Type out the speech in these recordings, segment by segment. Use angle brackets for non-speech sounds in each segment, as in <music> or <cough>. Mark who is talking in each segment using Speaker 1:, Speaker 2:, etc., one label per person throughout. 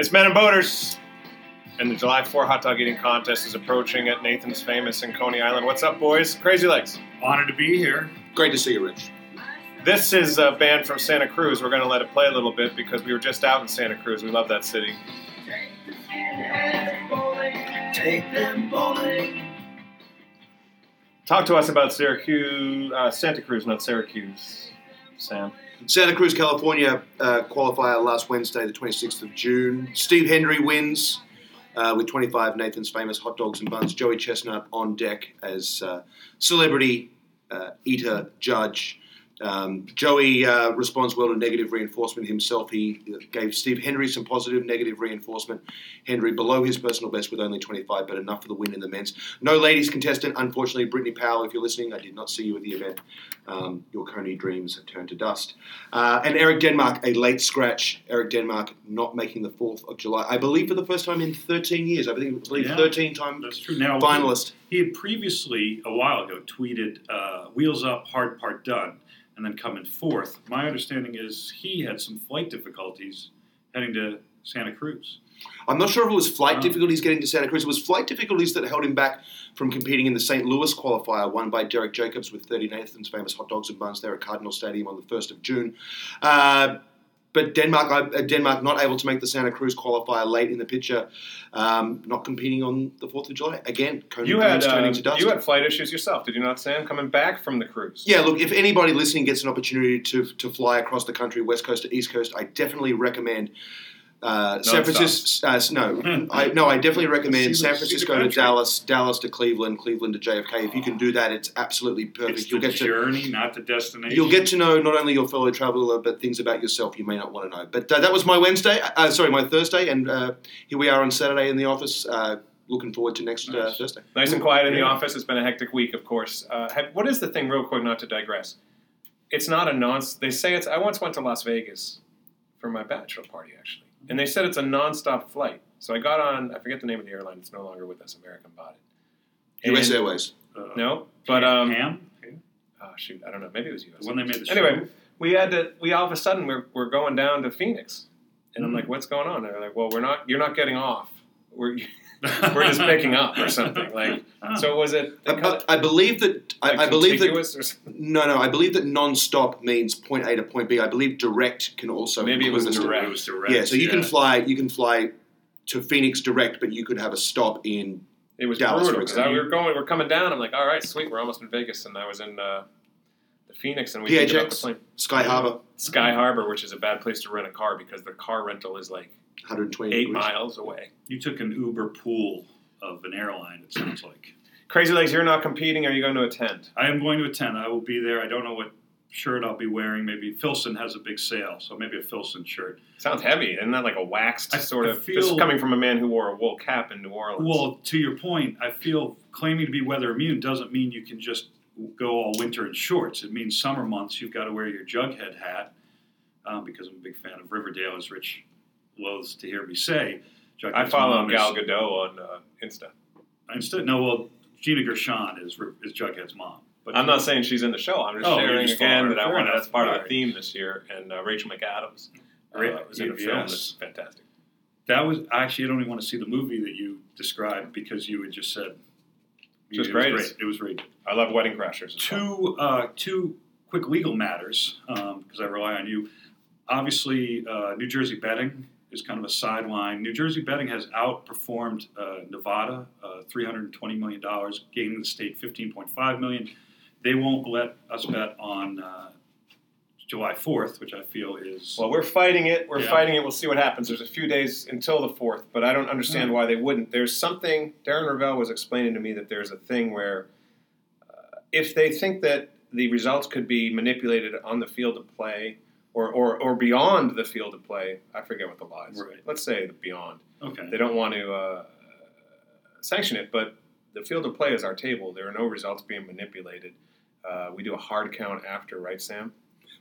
Speaker 1: It's Men and Boaters, and the July 4 hot dog eating contest is approaching at Nathan's Famous in Coney Island. What's up, boys? Crazy Legs.
Speaker 2: Honored to be here.
Speaker 3: Great to see you, Rich.
Speaker 1: This is a band from Santa Cruz. We're going to let it play a little bit because we were just out in Santa Cruz. We love that city.
Speaker 4: Take them bowling.
Speaker 1: Talk to us about Syracuse, uh, Santa Cruz, not Syracuse, Sam.
Speaker 3: Santa Cruz, California uh, qualifier last Wednesday, the 26th of June. Steve Hendry wins uh, with 25 Nathan's famous hot dogs and buns. Joey Chestnut on deck as uh, celebrity uh, eater judge. Um, Joey uh, responds well to negative reinforcement himself. He gave Steve Henry some positive negative reinforcement. Henry below his personal best with only 25, but enough for the win in the men's. No ladies contestant, unfortunately. Brittany Powell, if you're listening, I did not see you at the event. Um, your Coney dreams have turned to dust. Uh, and Eric Denmark, a late scratch. Eric Denmark not making the 4th of July. I believe for the first time in 13 years. I believe,
Speaker 2: Yeah.
Speaker 3: 13 time
Speaker 2: That's true. Now,
Speaker 3: finalist.
Speaker 2: he had previously, a while ago, tweeted uh, "Wheels up, hard part done," and then come in fourth. My understanding is he had some flight difficulties heading to Santa Cruz.
Speaker 3: I'm not sure if it was flight
Speaker 2: Oh.
Speaker 3: difficulties getting to Santa Cruz. It was flight difficulties that held him back from competing in the St. Louis qualifier, won by Derek Jacobs with 30 Nathan's famous hot dogs and buns there at Cardinal Stadium on the 1st of June. Uh, but Denmark, uh, Denmark not able to make the Santa Cruz qualifier late in the picture, um, not competing on the 4th of July. Again, Coney
Speaker 1: You had uh,
Speaker 3: to dust.
Speaker 1: you had flight issues yourself, did you not, Sam? Coming back from the cruise.
Speaker 3: Yeah, look, if anybody listening gets an opportunity to, to fly across the country, west coast to east coast, I definitely recommend uh, San Francisco. Uh, no, I no, I definitely recommend San Francisco to. Dallas, Dallas to Cleveland, Cleveland to JFK. If you can do that, it's absolutely perfect.
Speaker 2: It's
Speaker 3: You'll
Speaker 2: the
Speaker 3: get to
Speaker 2: journey, not the destination.
Speaker 3: you'll get to know not only your fellow traveler but things about yourself you may not want to know. But uh, that was my Wednesday. Uh, sorry, my Thursday, and uh, here we are on Saturday in the office. Uh, looking forward to next uh,
Speaker 2: Nice.
Speaker 3: Thursday.
Speaker 1: Nice and quiet in the
Speaker 2: Yeah.
Speaker 1: office. It's been a hectic week, of course. Uh, have, what is the thing, real quick, not to digress? It's not a non. They say it's. I once went to Las Vegas for my bachelor party, actually, and they said it's a non-stop flight. So I got on. I forget the name of the airline. It's no longer with us. American bought it.
Speaker 3: U.S.
Speaker 1: And-
Speaker 3: Airways.
Speaker 2: Uh,
Speaker 1: No, but um.
Speaker 2: Ham.
Speaker 1: Oh shoot, I don't know. Maybe it was U.S.
Speaker 2: When they made the
Speaker 1: Anyway,
Speaker 2: show.
Speaker 1: we had to. We all of a sudden we're, we're going down to Phoenix, and I'm
Speaker 2: Mhm.
Speaker 1: like, "What's going on?" And they're like, "Well, we're not. You're not getting off. We're <laughs> we're just picking up or something." Like,
Speaker 2: Ah.
Speaker 1: so was it?
Speaker 3: I, I, I believe that I,
Speaker 1: like
Speaker 3: I believe that
Speaker 1: or?
Speaker 3: No, no. I believe that non-stop means point A to point B. I believe direct can also
Speaker 1: Maybe it was
Speaker 3: include
Speaker 1: a
Speaker 3: a-
Speaker 1: direct.
Speaker 2: It was direct.
Speaker 3: Yeah, so you can fly. You can fly to Phoenix direct, but you could have a stop in.
Speaker 1: It was
Speaker 3: Dallas,
Speaker 1: brutal because we were going. We're coming down. I'm like, "All right, sweet. We're almost in Vegas," and I was in uh, the Phoenix, and we picked up the plane.
Speaker 3: Sky Harbor,
Speaker 1: Sky Harbor, which is a bad place to rent a car because the car rental is like
Speaker 3: 120
Speaker 1: eight
Speaker 3: degrees.
Speaker 1: miles away.
Speaker 2: You took an Uber pool of an airline. It sounds like.
Speaker 1: Crazy Legs, you're not competing. Are you going to attend?
Speaker 2: I am going to attend. I will be there. I don't know what shirt I'll be wearing. Maybe Filson has a big sale, so maybe a Filson shirt.
Speaker 1: Sounds heavy. Isn't that like a waxed
Speaker 2: I-
Speaker 1: sort
Speaker 2: I
Speaker 1: of? this is coming from a man who wore a wool cap in New Orleans.
Speaker 2: Well, to your point, I feel claiming to be weather immune doesn't mean you can just go all winter in shorts. It means summer months you've got to wear your jughead hat um, because I'm a big fan of Riverdale, as Rich loathes to hear me say. Jughead's
Speaker 1: I follow
Speaker 2: mom
Speaker 1: Gal
Speaker 2: is-
Speaker 1: Gadot on uh, Insta.
Speaker 2: Instead, no, well, Gina Gershon is is Jughead's mom. But
Speaker 1: I'm not saying she's in the show. I'm just
Speaker 2: Oh,
Speaker 1: sharing
Speaker 2: just
Speaker 1: again that I.
Speaker 2: Fair
Speaker 1: That's part of the theme this year. And uh, Rachel McAdams uh, was in a film that's fantastic.
Speaker 2: that was actually I don't even want to see the movie that you described because you had just said
Speaker 1: Just
Speaker 2: it
Speaker 1: great.
Speaker 2: was great. It was good.
Speaker 1: I love Wedding Crashers. as well.
Speaker 2: Two uh, two quick legal matters because I rely on you. Obviously, uh, New Jersey betting is kind of a sideline. New Jersey betting has outperformed uh, Nevada, uh, three hundred twenty million dollars, gaining the state 15.5 million. They won't let us bet on uh, July fourth, which I feel is
Speaker 1: Well, we're fighting it. We're
Speaker 2: Yeah.
Speaker 1: fighting it. We'll see what happens. There's a few days until the fourth, but I don't understand why they wouldn't. There's something. Darren Rovell was explaining to me that there's a thing where uh, if they think that the results could be manipulated on the field of play or, or, or beyond the field of play, I forget what the law is.
Speaker 2: Right.
Speaker 1: Let's say the beyond.
Speaker 2: okay.
Speaker 1: They don't want to uh, sanction it, but the field of play is our table. There are no results being manipulated. Uh, we do a hard count after, right, Sam?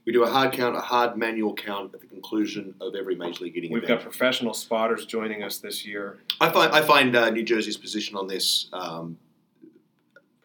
Speaker 3: We do a hard count, a hard manual count at the conclusion of every major league hitting
Speaker 1: We've
Speaker 3: event.
Speaker 1: got professional spotters joining us this year.
Speaker 3: I find I find uh, New Jersey's position on this um,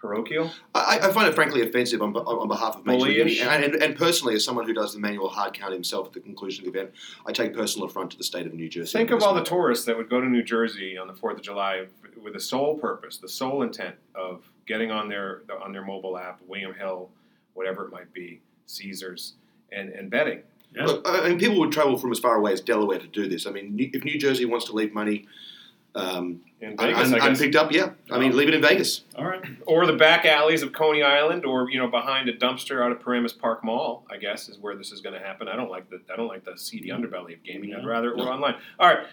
Speaker 1: parochial.
Speaker 3: I, I find it frankly offensive on, on, on behalf of Major League and, and, and personally, as someone who does the manual hard count himself at the conclusion of the event, I take personal affront to the state of New Jersey.
Speaker 1: Think of
Speaker 3: this
Speaker 1: all the tourists that would go to New Jersey on the Fourth of July with the sole purpose, the sole intent of getting on their on their mobile app, William Hill, whatever it might be, Caesars, and, and betting.
Speaker 2: Yeah.
Speaker 3: Look, I mean, people would travel from as far away as Delaware to do this. I mean, if New Jersey wants to leave money um,
Speaker 1: In Vegas,
Speaker 3: un-
Speaker 1: I guess.
Speaker 3: unpicked up, yeah, I mean, leave it in Vegas.
Speaker 2: All right.
Speaker 1: or the back alleys of Coney Island, or you know, behind a dumpster out of Paramus Park Mall. I guess is where this is going to happen. I don't like the I don't like the seedy underbelly of gaming. I'd rather it were online. All right,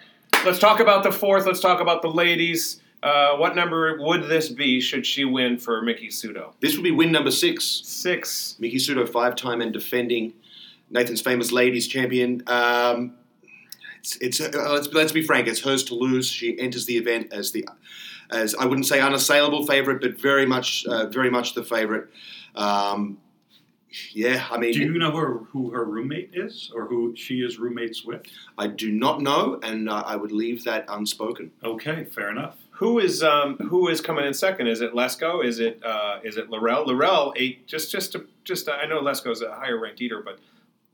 Speaker 1: let's talk about the fourth. Let's talk about the ladies. Uh, what number would this be should she win for Miki Sudo?
Speaker 3: This would be win number six.
Speaker 1: Six.
Speaker 3: Miki Sudo, five-time and defending Nathan's famous ladies champion. Um, it's, it's uh, let's let's be frank. It's hers to lose. She enters the event as the as I wouldn't say unassailable favorite, but very much uh, very much the favorite. Um, yeah, I mean,
Speaker 2: Do you know her, who her roommate is, or who she is roommates with?
Speaker 3: I do not know, and uh, I would leave that unspoken.
Speaker 2: Okay, fair enough.
Speaker 1: Who is um, who is coming in second? Is it Lesko? Is it uh, is it Laurel? Laurel ate just just to, just I know Lesko's a higher ranked eater, but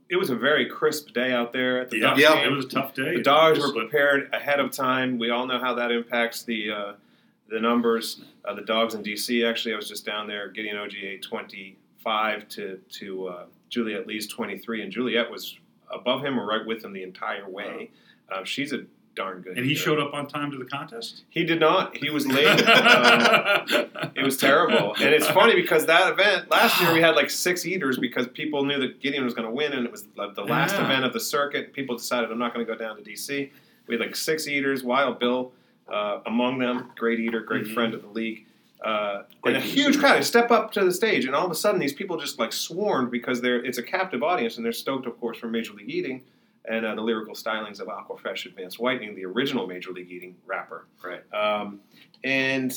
Speaker 1: it was a very crisp day out there at the
Speaker 2: Yeah,
Speaker 3: Yeah.
Speaker 2: it was a tough day.
Speaker 1: The dogs were prepared ahead of time. We all know how that impacts the uh, the numbers. Uh, the dogs in DC. Actually, I was just down there. Gideon Oji twenty five to to uh, Juliet Lee's twenty three, and Juliet was above him or right with him the entire way. Uh, she's a darn good.
Speaker 2: and he showed up on time to the contest.
Speaker 1: He did not. He was late. um, <laughs> it was terrible, and it's funny because that event last year we had like six eaters because people knew that Gideon was going to win, and it was the the last
Speaker 2: Yeah.
Speaker 1: event of the circuit. People decided I'm not going to go down to DC. We had like six eaters. Wild Bill uh, among them, great eater, great
Speaker 2: Mhm.
Speaker 1: friend of the league. Uh, and a huge crowd. I step up to the stage, and all of a sudden, these people just like swarmed because they're it's a captive audience, and they're stoked, of course, for Major League Eating and uh, the lyrical stylings of Aquafresh Advanced Whitening, the original Major League Eating rapper.
Speaker 2: Right.
Speaker 1: Um, and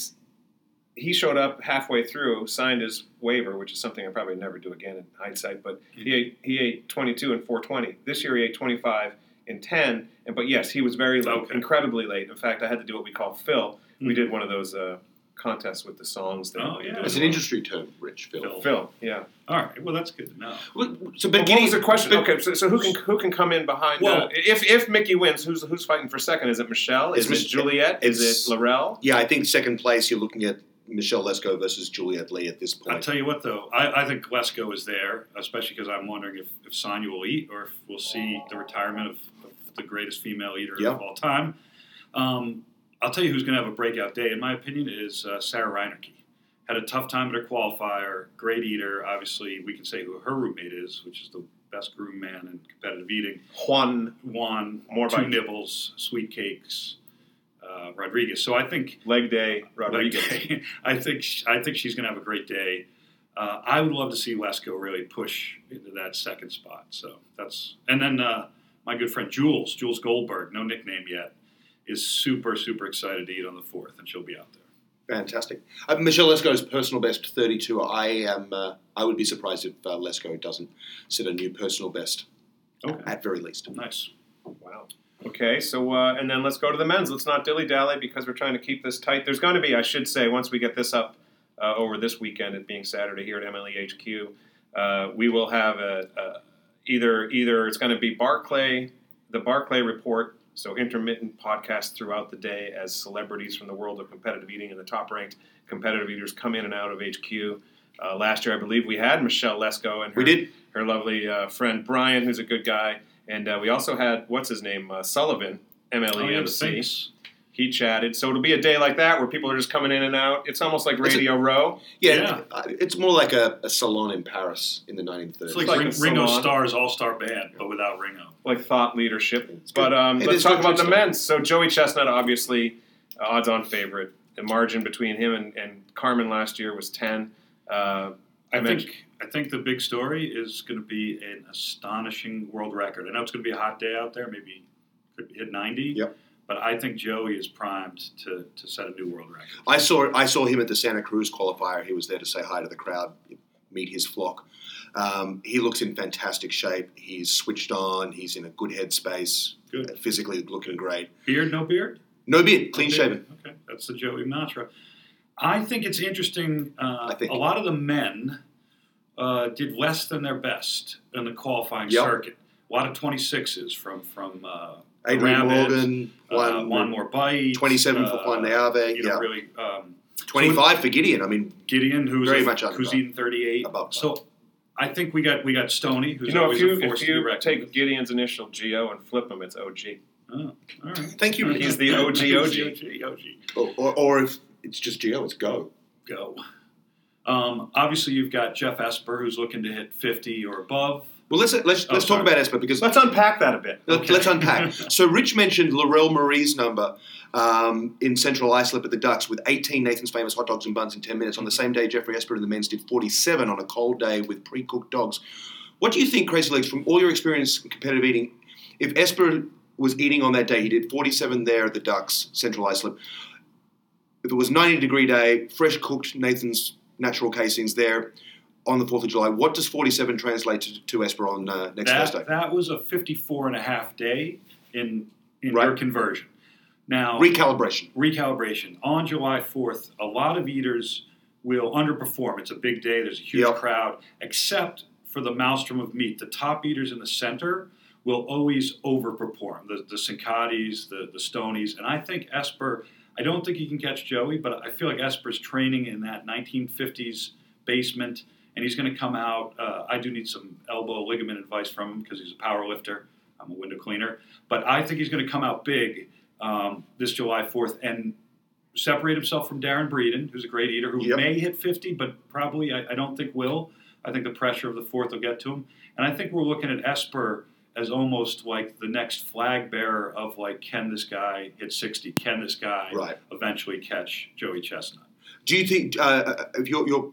Speaker 1: he showed up halfway through, signed his waiver, which is something I probably never do again in hindsight. But he ate he ate 22 and 420. This year he ate 25 and 10. And but yes, he was very late,
Speaker 2: Okay.
Speaker 1: incredibly late. In fact, I had to do what we call fill. We
Speaker 2: Mhm.
Speaker 1: did one of those uh, contests with the songs. That
Speaker 2: Oh, yeah.
Speaker 3: It's an industry term, Rich Phil.
Speaker 2: Phil.
Speaker 1: Fill, yeah.
Speaker 2: All right. Well, that's good to know.
Speaker 3: Well, So,
Speaker 1: But
Speaker 3: but
Speaker 1: what was the question?
Speaker 3: but-
Speaker 1: okay, so, so who can who can come in behind?
Speaker 2: Well-
Speaker 1: uh, if if Miki wins, who's who's fighting for second? Is it Michelle?
Speaker 3: It's
Speaker 1: Is it Juliet? Is it Laurel?
Speaker 3: Yeah, I think second place you're looking at Michelle Lesko versus Juliet Lee at this point.
Speaker 2: I'll tell you what, though, I, I think Lesko is there, especially because I'm wondering if, if Sonya will eat or if we'll see the retirement of, of the greatest female eater
Speaker 3: Yeah.
Speaker 2: of all time. Um, I'll tell you who's going to have a breakout day, in my opinion, is uh, Sarah Reinerke. Had a tough time at her qualifier, great eater. Obviously, we can say who her roommate is, which is the best groom man in competitive eating.
Speaker 1: Juan
Speaker 2: Juan,
Speaker 1: More
Speaker 2: two nibbles, sweet cakes, uh, Rodriguez. So I think
Speaker 1: Leg Day Rodriguez.
Speaker 2: like, <laughs> I think sh- I think she's going to have a great day. Uh, I would love to see Lesko really push into that second spot. So that's and then uh, my good friend Jules, Jules Goldberg, no nickname yet, is super super excited to eat on the fourth, and she'll be out there.
Speaker 3: Fantastic. Uh, Michelle Lesko's personal best 32. I am. Uh, I would be surprised if uh, Lesko doesn't set a new personal best
Speaker 2: Okay,
Speaker 3: at very least.
Speaker 2: nice.
Speaker 1: Wow. Okay, so uh, and then let's go to the men's. Let's not dilly dally because we're trying to keep this tight. There's going to be, I should say, once we get this up uh, over this weekend, it being Saturday here at MLE HQ, uh, we will have a, a either either it's going to be Barclay, the Barclay report, so intermittent podcasts throughout the day as celebrities from the world of competitive eating and the top ranked competitive eaters come in and out of HQ. Uh, last year, I believe we had Michelle Lesko and her
Speaker 3: We did.
Speaker 1: her lovely uh, friend Brian, who's a good guy, and uh, we also had what's his name uh, Sullivan, MLE
Speaker 2: Yeah, the
Speaker 1: MC.
Speaker 2: Finks.
Speaker 1: He chatted, so it'll be a day like that where people are just coming in and out. It's almost like
Speaker 3: It's a-
Speaker 1: Radio Row.
Speaker 3: Yeah,
Speaker 2: Yeah.
Speaker 3: it's more like a, a salon in Paris in the 1930s.
Speaker 2: It's like,
Speaker 1: like
Speaker 2: Ring, Ringo
Speaker 1: salon.
Speaker 2: Starr's All Star Band, but without Ringo.
Speaker 1: like thought leadership. But um,
Speaker 3: It
Speaker 1: let's talk about the men. So Joey Chestnut, obviously, uh, odds-on favorite. The margin between him and, and Carmen last year was ten. Uh,
Speaker 2: I
Speaker 1: I
Speaker 2: think I think the big story is going to be an astonishing world record. I know it's going to be a hot day out there, maybe could hit 90.
Speaker 3: Yep.
Speaker 2: But I think Joey is primed to, to set a new world record.
Speaker 3: I saw I saw him at the Santa Cruz qualifier. He was there to say hi to the crowd, meet his flock. Um, he looks in fantastic shape. He's switched on. He's in a good headspace.
Speaker 2: Good.
Speaker 3: Physically looking great.
Speaker 2: Beard, no beard?
Speaker 3: No beard, clean
Speaker 2: Okay.
Speaker 3: shaven.
Speaker 2: Okay, that's the Joey mantra. I think it's interesting. Uh,
Speaker 3: I think-
Speaker 2: a lot of the men uh, did less than their best in the qualifying
Speaker 3: Yep.
Speaker 2: circuit. A lot of 26s from from uh,
Speaker 3: Adrian
Speaker 2: Rabbit,
Speaker 3: Morgan,
Speaker 2: uh,
Speaker 3: one,
Speaker 2: one more bite.
Speaker 3: 27 for Juan de Ave,
Speaker 2: You know,
Speaker 3: yeah.
Speaker 2: really. Um,
Speaker 3: 25 for Gideon. I mean,
Speaker 2: Gideon, who's
Speaker 3: Very
Speaker 2: a,
Speaker 3: much under
Speaker 2: who's
Speaker 3: par.
Speaker 2: eating 38.
Speaker 3: Above.
Speaker 2: So I think we got we got Stoney, who's
Speaker 1: You know, if
Speaker 2: always
Speaker 1: you
Speaker 2: a force
Speaker 1: if
Speaker 2: to be
Speaker 1: you
Speaker 2: reckoned
Speaker 1: take
Speaker 2: with.
Speaker 1: Gideon's initial GO and flip him, it's OG.
Speaker 2: Oh, all right.
Speaker 3: thank you.
Speaker 1: He's the OG
Speaker 2: He's the OG.
Speaker 3: or, or, or if it's just Gio, it's go.
Speaker 2: Go. Um, obviously, you've got Jeff Esper, who's looking to hit 50 or above.
Speaker 3: Well, let's let's
Speaker 2: Oh,
Speaker 3: let's talk about Esper because
Speaker 1: Let's unpack that a bit.
Speaker 3: Let-
Speaker 2: Okay.
Speaker 3: Let's unpack. <laughs> so Rich mentioned Laurel Marie's number um, in Central Islip at the Ducks with 18 Nathan's Famous hot dogs and buns in 10 minutes. On the same day, Jeffrey Esper and the men's did 47 on a cold day with pre-cooked dogs. What do you think, Crazy Legs, from all your experience in competitive eating, if Esper was eating on that day, he did 47 there at the Ducks, Central Islip. If it was 90 degree day, fresh cooked Nathan's natural casings there on the 4th of July, what does 47 translate to, to Esper on uh, next Thursday?
Speaker 2: That, that was a 54 and a half day in, in
Speaker 3: Right.
Speaker 2: your conversion. Now,
Speaker 3: Recalibration.
Speaker 2: recalibration. On July 4th, a lot of eaters will underperform. It's a big day, there's a huge
Speaker 3: Yep.
Speaker 2: crowd, except for the maelstrom of meat. The top eaters in the center will always overperform the, the Cincottis, the, the Stonies, and I think Esper, I don't think he can catch Joey, but I feel like Esper's training in that 1950s basement, and he's going to come out. Uh, I do need some elbow ligament advice from him because he's a power lifter. I'm a window cleaner, but I think he's going to come out big um, this July 4th and separate himself from Darron Breeden, who's a great eater who
Speaker 3: Yep.
Speaker 2: may hit 50, but probably I, I don't think will. I think the pressure of the fourth will get to him. And I think we're looking at Esper as almost like the next flag bearer of like, can this guy hit 60? Can this guy
Speaker 3: Right.
Speaker 2: eventually catch Joey Chestnut?
Speaker 3: Do you think uh, if you're, you're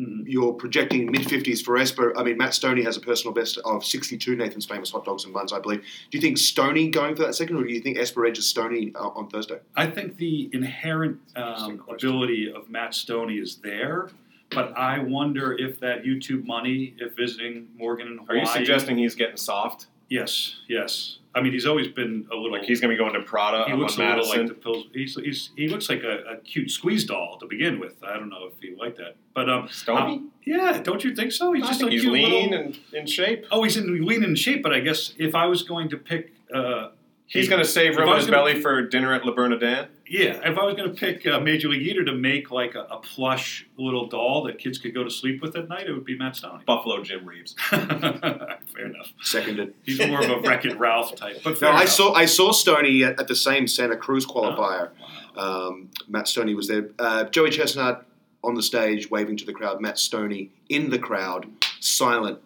Speaker 2: Mhm.
Speaker 3: you're projecting mid fifties for Esper? I mean, Matt Stoney has a personal best of sixty two. Nathan's famous hot dogs and buns, I believe. Do you think Stoney going for that second, or do you think Esper edges Stoney uh, on Thursday?
Speaker 2: I think the inherent um, ability of Matt Stoney is there, but I wonder if that YouTube money, if visiting Morgan and
Speaker 1: Are you suggesting he's getting soft?
Speaker 2: Yes, yes. I mean, he's always been a little.
Speaker 1: Like he's going to be going to Prada
Speaker 2: he looks
Speaker 1: on
Speaker 2: a little like the pills. He's, he's he looks like a, a cute squeeze doll to begin with. I don't know if you like that, but um,
Speaker 1: Stoney?
Speaker 2: yeah, don't you think so? He's
Speaker 1: I
Speaker 2: just
Speaker 1: think
Speaker 2: a
Speaker 1: he's lean
Speaker 2: little-
Speaker 1: and in shape.
Speaker 2: Oh, he's in lean and in shape, but I guess if I was going to pick, uh,
Speaker 1: He's going to save
Speaker 2: If I
Speaker 1: room in
Speaker 2: was
Speaker 1: his
Speaker 2: gonna-
Speaker 1: belly for dinner at Le Bernardin.
Speaker 2: yeah, if I was going to pick uh, Major League Eater to make like a, a plush little doll that kids could go to sleep with at night, it would be Matt Stoney.
Speaker 1: Buffalo Jim Reeves. <laughs>
Speaker 2: fair enough.
Speaker 3: Seconded.
Speaker 2: He's more of a Wreck It Ralph type, but
Speaker 3: No,
Speaker 2: fair
Speaker 3: I
Speaker 2: enough.
Speaker 3: saw I saw Stoney at, at the same Santa Cruz qualifier.
Speaker 2: Wow.
Speaker 3: Um, Matt Stoney was there. Uh, Joey Chestnut on the stage waving to the crowd. Matt Stoney in the crowd, silent,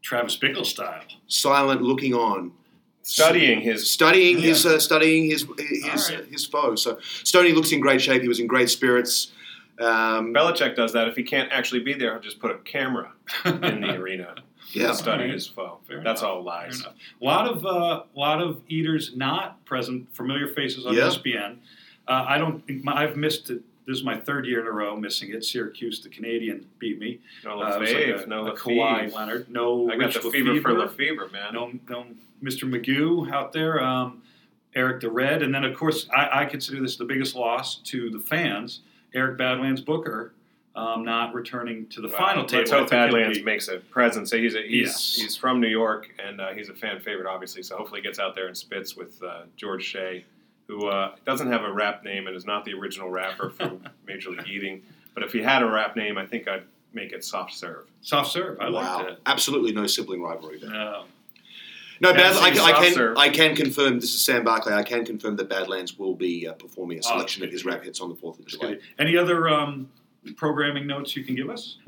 Speaker 2: Travis Bickle style.
Speaker 3: silent, looking on.
Speaker 1: Studying his.
Speaker 3: studying
Speaker 2: Yeah.
Speaker 3: his uh, studying his his,
Speaker 2: All right.
Speaker 3: his foe. So Stoney looks in great shape. He was in great spirits. Um,
Speaker 1: Belichick does that. If he can't actually be there, he'll just put a camera in the <laughs> arena
Speaker 3: yeah,
Speaker 1: to study
Speaker 2: Alright.
Speaker 1: his foe.
Speaker 2: Fair
Speaker 1: That's
Speaker 2: enough.
Speaker 1: all lies.
Speaker 2: A lot of uh, lot of eaters not present, familiar faces on
Speaker 3: Yeah.
Speaker 2: ESPN. Uh, I don't. I've missed it. This is my third year in a row missing it. Syracuse, the Canadian, beat me.
Speaker 1: No
Speaker 2: Uh, it like a,
Speaker 1: no
Speaker 2: a Kawhi Leonard, no
Speaker 1: I got
Speaker 2: Rich
Speaker 1: the fever for
Speaker 2: LeFevre,
Speaker 1: LeFevre, man.
Speaker 2: no, no Mr. Magoo out there, um, Eric the Red, and then of course I, I consider this the biggest loss to the fans. Eric Badlands Booker um, not returning to the
Speaker 1: Wow.
Speaker 2: final table.
Speaker 1: Let's hope Badlands makes a presence. He's a, he's
Speaker 2: Yes.
Speaker 1: he's from New York and uh, he's a fan favorite, obviously. So hopefully he gets out there and spits with uh, George Shea, who uh, doesn't have a rap name and is not the original rapper for <laughs> Major League Eating. But if he had a rap name, I think I'd make it Soft Serve.
Speaker 2: soft serve. I
Speaker 3: wow,
Speaker 2: like
Speaker 3: absolutely no sibling rivalry there.
Speaker 2: No.
Speaker 3: No,
Speaker 1: Yeah,
Speaker 3: Bad, I, I can
Speaker 1: serve.
Speaker 3: I can confirm. This is Sam Barclay. I can confirm that Badlands will be uh, performing a
Speaker 2: Oh,
Speaker 3: selection
Speaker 2: good
Speaker 3: of his rap hits on the fourth of July.
Speaker 2: Any other um, programming notes you can give us?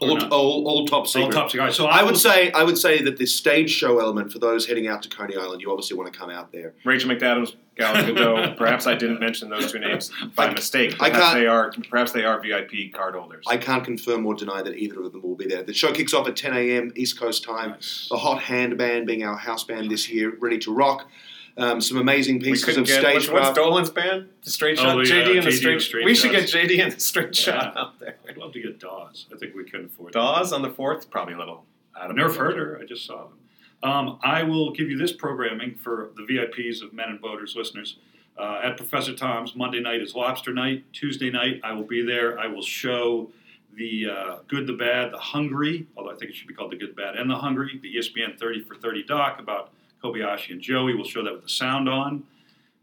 Speaker 3: All, all, all top
Speaker 2: All
Speaker 3: secret.
Speaker 2: top secret. All right, so
Speaker 3: I would say I would say that the stage show element for those heading out to Coney Island, you obviously want to come out there.
Speaker 1: Rachel McAdams, Gal <laughs> Gadot. perhaps I didn't mention those two names by
Speaker 3: I-
Speaker 1: mistake.
Speaker 3: I
Speaker 1: Perhaps
Speaker 3: can't-
Speaker 1: they are perhaps they are VIP card holders.
Speaker 3: I can't confirm or deny that either of them will be there. The show kicks off at 10 a.m. East Coast time.
Speaker 2: Nice.
Speaker 3: The Hot Hand Band being our house band this year, ready to rock. Um, some amazing pieces of
Speaker 1: get what's, what's. Dolan's band? The Straight
Speaker 2: Oh,
Speaker 1: Shot.
Speaker 2: the, uh,
Speaker 1: JD and the
Speaker 2: and the
Speaker 1: Straight.
Speaker 2: Straight
Speaker 1: we should get JD and the Straight Shot out there.
Speaker 2: I'd love to get Dawes. I think we couldn't afford that.
Speaker 1: Dawes on the fourth, probably a little out of
Speaker 2: Nerf
Speaker 1: budget.
Speaker 2: Herder. I just saw them. Um, I will give you this programming for the VIPs of Men and Boaters listeners. uh, at Professor Tom's. Monday night is Lobster Night. Tuesday night, I will be there. I will show the uh, Good, the Bad, the Hungry, although I think it should be called the Good, the Bad, and the Hungry, the ESPN 30 for 30 doc about Kobayashi and Joey. We'll show that with the sound on.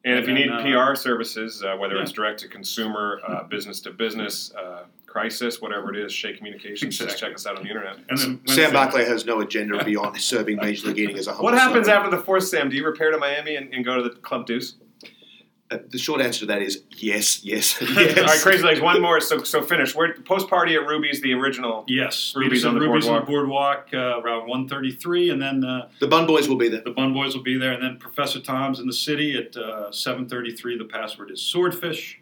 Speaker 1: And if you
Speaker 2: And
Speaker 1: need
Speaker 2: uh,
Speaker 1: PR services, uh, whether
Speaker 2: yeah.
Speaker 1: it's direct to consumer, uh, business to business, uh, crisis, whatever it is, Shea Communications, just check us out on the internet.
Speaker 2: And then
Speaker 3: Sam
Speaker 2: Wednesday-
Speaker 3: Barclay has no agenda beyond serving Major League eating as a humble
Speaker 1: What happens
Speaker 3: servant.
Speaker 1: after the fourth, Sam? Do you repair to Miami and, and go to the Club Deuce?
Speaker 3: Uh, the short answer to that is yes, yes, <laughs>
Speaker 1: All
Speaker 3: yes.
Speaker 1: right, Crazy Legs, one more. So, so finish. We're post party at Ruby's, the original.
Speaker 2: Yes,
Speaker 1: Ruby's
Speaker 2: Ruby's
Speaker 1: on the
Speaker 2: Ruby's on the boardwalk uh, around 133, and then uh,
Speaker 3: The Bun Boys will be there.
Speaker 2: the Bun Boys will be there, and then Professor Tom's in the city at uh, 733. The password is swordfish.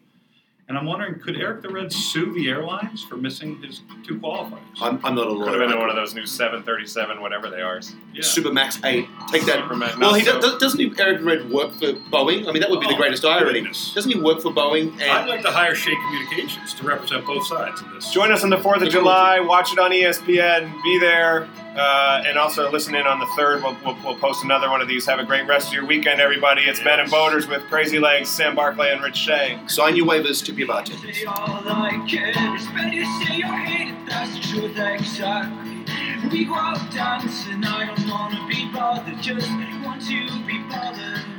Speaker 2: And I'm wondering, could Eric the Red sue the airlines for missing his two qualifiers?
Speaker 3: I'm, I'm not a lawyer.
Speaker 1: Could have been one of those new 737, whatever they are.
Speaker 2: yeah.
Speaker 3: Supermax 8. Take that.
Speaker 1: Superman-
Speaker 3: Well, he
Speaker 1: so-
Speaker 3: do, doesn't he, Eric the Red work for Boeing? I mean, that would be the
Speaker 2: Oh,
Speaker 3: greatest irony.
Speaker 2: goodness.
Speaker 3: Doesn't he work for Boeing?
Speaker 2: I'd like to hire Shea Communications to represent both sides of this.
Speaker 1: Join us on the 4th of July. Watch it on ESPN. Be there. Uh, and also listen in on the 3rd. We'll, we'll, we'll post another one of these. Have a great rest of your weekend, everybody. It's Men and Boaters with Crazy Legs, Sam Barclay, and Rich Shea.
Speaker 3: sign your waivers, tip your bartenders.
Speaker 4: Say all I can. It's better to say you hate it, that's the truth, exactly. We go out dancing, I don't wanna be bothered, just want to be bothered.